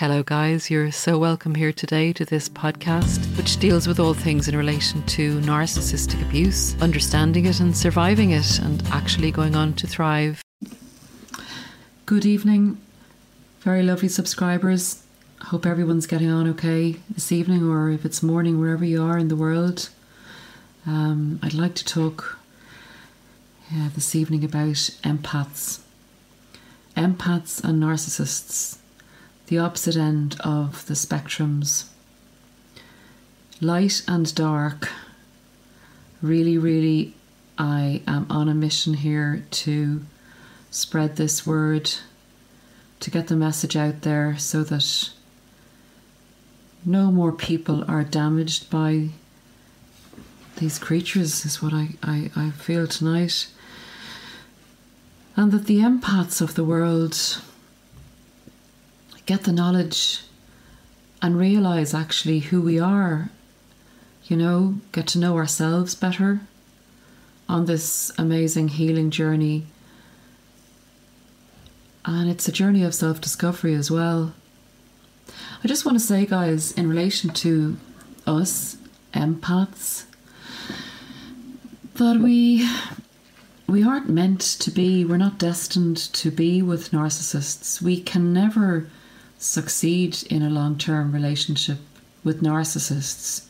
Hello, guys. You're so welcome here today to this podcast, which deals with all things in relation to narcissistic abuse, understanding it and surviving it, and actually going on to thrive. Good evening, very lovely subscribers. Hope everyone's getting on okay this evening, or if it's morning, wherever you are in the world. Um, I'd like to talk this evening about empaths. Empaths and narcissists the opposite end of the spectrums. Light and dark. Really, really, I am on a mission here to spread this word, to get the message out there so that no more people are damaged by these creatures, is what I, I, I feel tonight. And that the empaths of the world get the knowledge and realize actually who we are, you know, get to know ourselves better on this amazing healing journey. And it's a journey of self discovery as well. I just want to say, guys, in relation to us empaths, that we we aren't meant to be, we're not destined to be with narcissists. We can never succeed in a long term relationship with narcissists.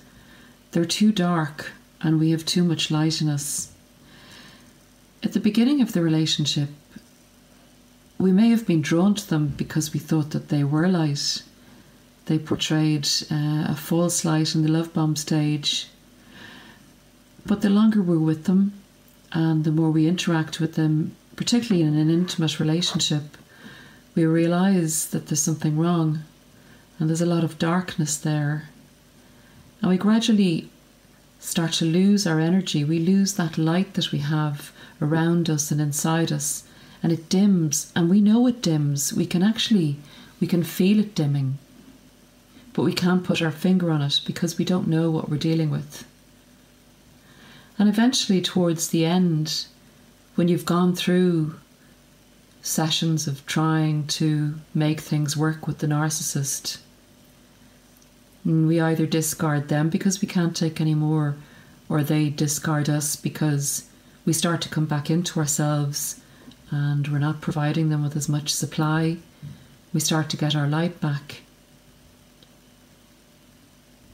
They're too dark and we have too much light in us. At the beginning of the relationship, we may have been drawn to them because we thought that they were light. They portrayed uh, a false light in the love bomb stage. But the longer we're with them and the more we interact with them, particularly in an intimate relationship, we realize that there's something wrong and there's a lot of darkness there. And we gradually start to lose our energy. We lose that light that we have around us and inside us, and it dims. And we know it dims. We can actually, we can feel it dimming, but we can't put our finger on it because we don't know what we're dealing with. And eventually, towards the end, when you've gone through sessions of trying to make things work with the narcissist. And we either discard them because we can't take any more, or they discard us because we start to come back into ourselves and we're not providing them with as much supply. We start to get our light back.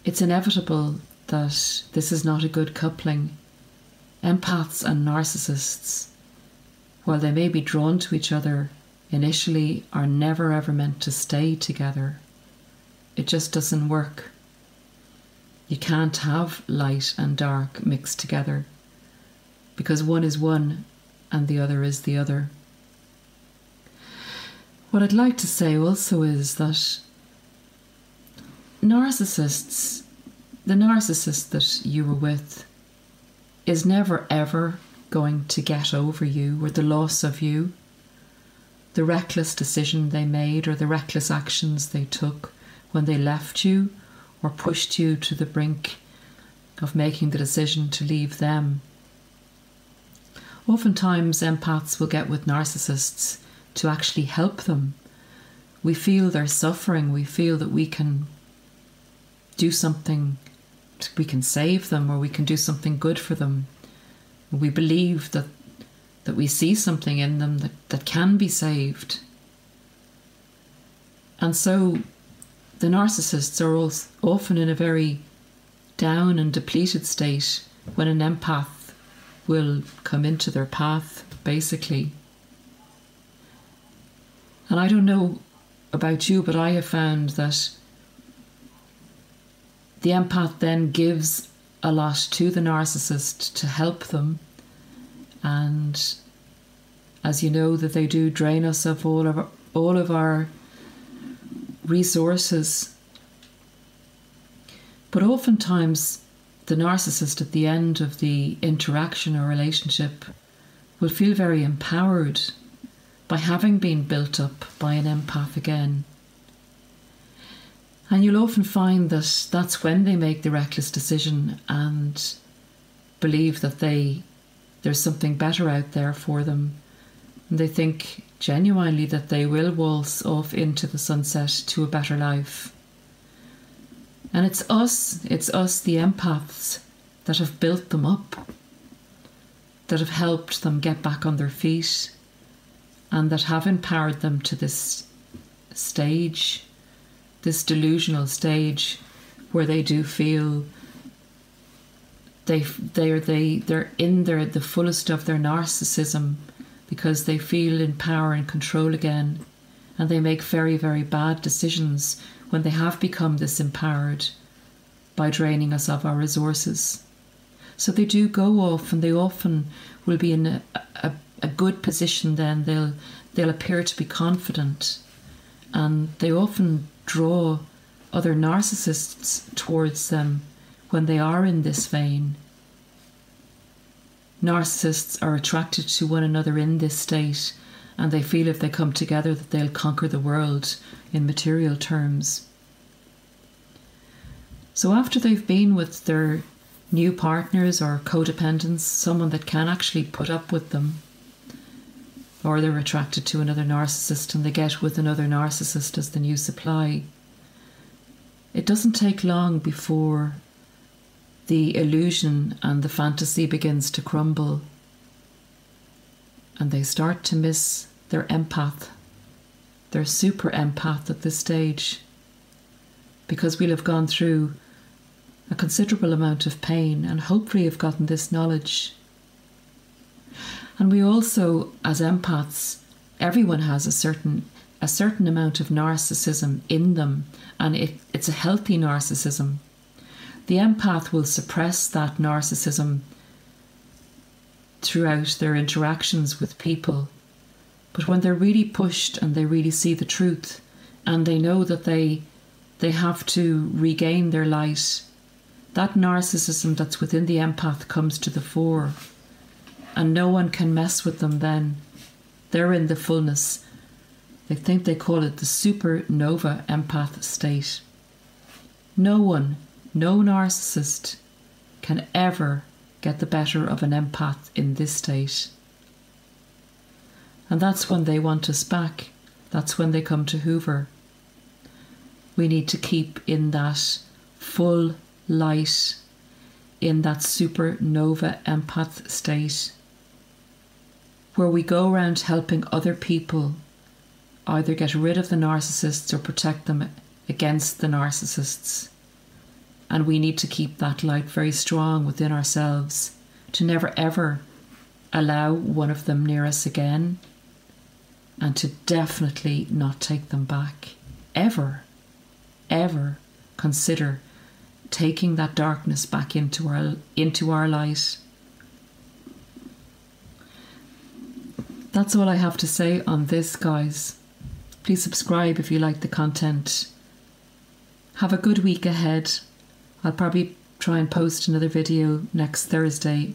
It's inevitable that this is not a good coupling. Empaths and narcissists while they may be drawn to each other initially, are never ever meant to stay together. It just doesn't work. You can't have light and dark mixed together because one is one and the other is the other. What I'd like to say also is that narcissists, the narcissist that you were with, is never ever going to get over you or the loss of you, the reckless decision they made or the reckless actions they took when they left you or pushed you to the brink of making the decision to leave them. Oftentimes, empaths will get with narcissists to actually help them. We feel their suffering, we feel that we can do something, we can save them, or we can do something good for them. We believe that that we see something in them that, that can be saved. And so the narcissists are often in a very down and depleted state when an empath will come into their path, basically. And I don't know about you, but I have found that the empath then gives a lot to the narcissist to help them. And as you know, that they do drain us of all of our, all of our resources. But oftentimes, the narcissist at the end of the interaction or relationship will feel very empowered by having been built up by an empath again. And you'll often find that that's when they make the reckless decision and believe that they there's something better out there for them And they think genuinely that they will waltz off into the sunset to a better life. And it's us, it's us, the empaths, that have built them up, that have helped them get back on their feet, and that have empowered them to this stage, this delusional stage where they do feel they they are they they're in their the fullest of their narcissism because they feel in power and control again and they make very very bad decisions when they have become this empowered by draining us of our resources. So they do go off and they often will be in a, a, a good position then. They'll they'll appear to be confident and they often draw other narcissists towards them when they are in this vein. Narcissists are attracted to one another in this state and they feel if they come together that they'll conquer the world in material terms. So after they've been with their new partners or codependents, someone that can actually put up with them, or they're attracted to another narcissist and they get with another narcissist as the new supply, it doesn't take long before the illusion and the fantasy begins to crumble and they start to miss their empath, their super empath at this stage, because we'll have gone through a considerable amount of pain and hopefully have gotten this knowledge. And we also, as empaths, everyone has a certain a certain amount of narcissism in them, and it, it's a healthy narcissism. The empath will suppress that narcissism throughout their interactions with people. But when they're really pushed and they really see the truth and they know that they they have to regain their light, that narcissism that's within the empath comes to the fore. And no one can mess with them then. They're in the fullness they think they call it the supernova empath state. No one, no narcissist, can ever get the better of an empath in this state. And that's when they want us back. That's when they come to Hoover. We need to keep in that full light, in that supernova empath state, where we go around helping other people either get rid of the narcissists or protect them against the narcissists. And we need to keep that light very strong within ourselves to never ever allow one of them near us again and to definitely not take them back. Ever, ever consider taking that darkness back into our into our light. That's all I have to say on this, guys. Please subscribe if you like the content. Have a good week ahead. I'll probably try and post another video next Thursday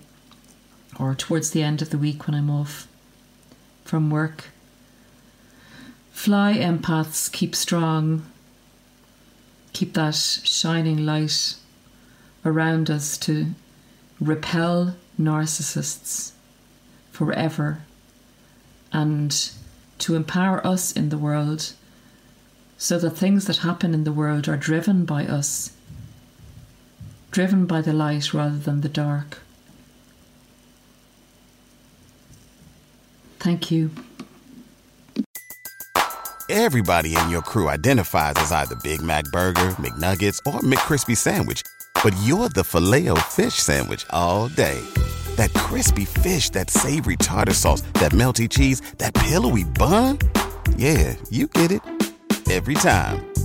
or towards the end of the week when I'm off from work. Fly empaths, keep strong. Keep that shining light around us to repel narcissists forever and to empower us in the world so that things that happen in the world are driven by us, driven by the light rather than the dark. Thank you. Everybody in your crew identifies as either Big Mac Burger, McNuggets, or McCrispy Sandwich, but you're the filet fish Sandwich all day that crispy fish, that savory tartar sauce, that melty cheese, that pillowy bun. Yeah, you get it every time.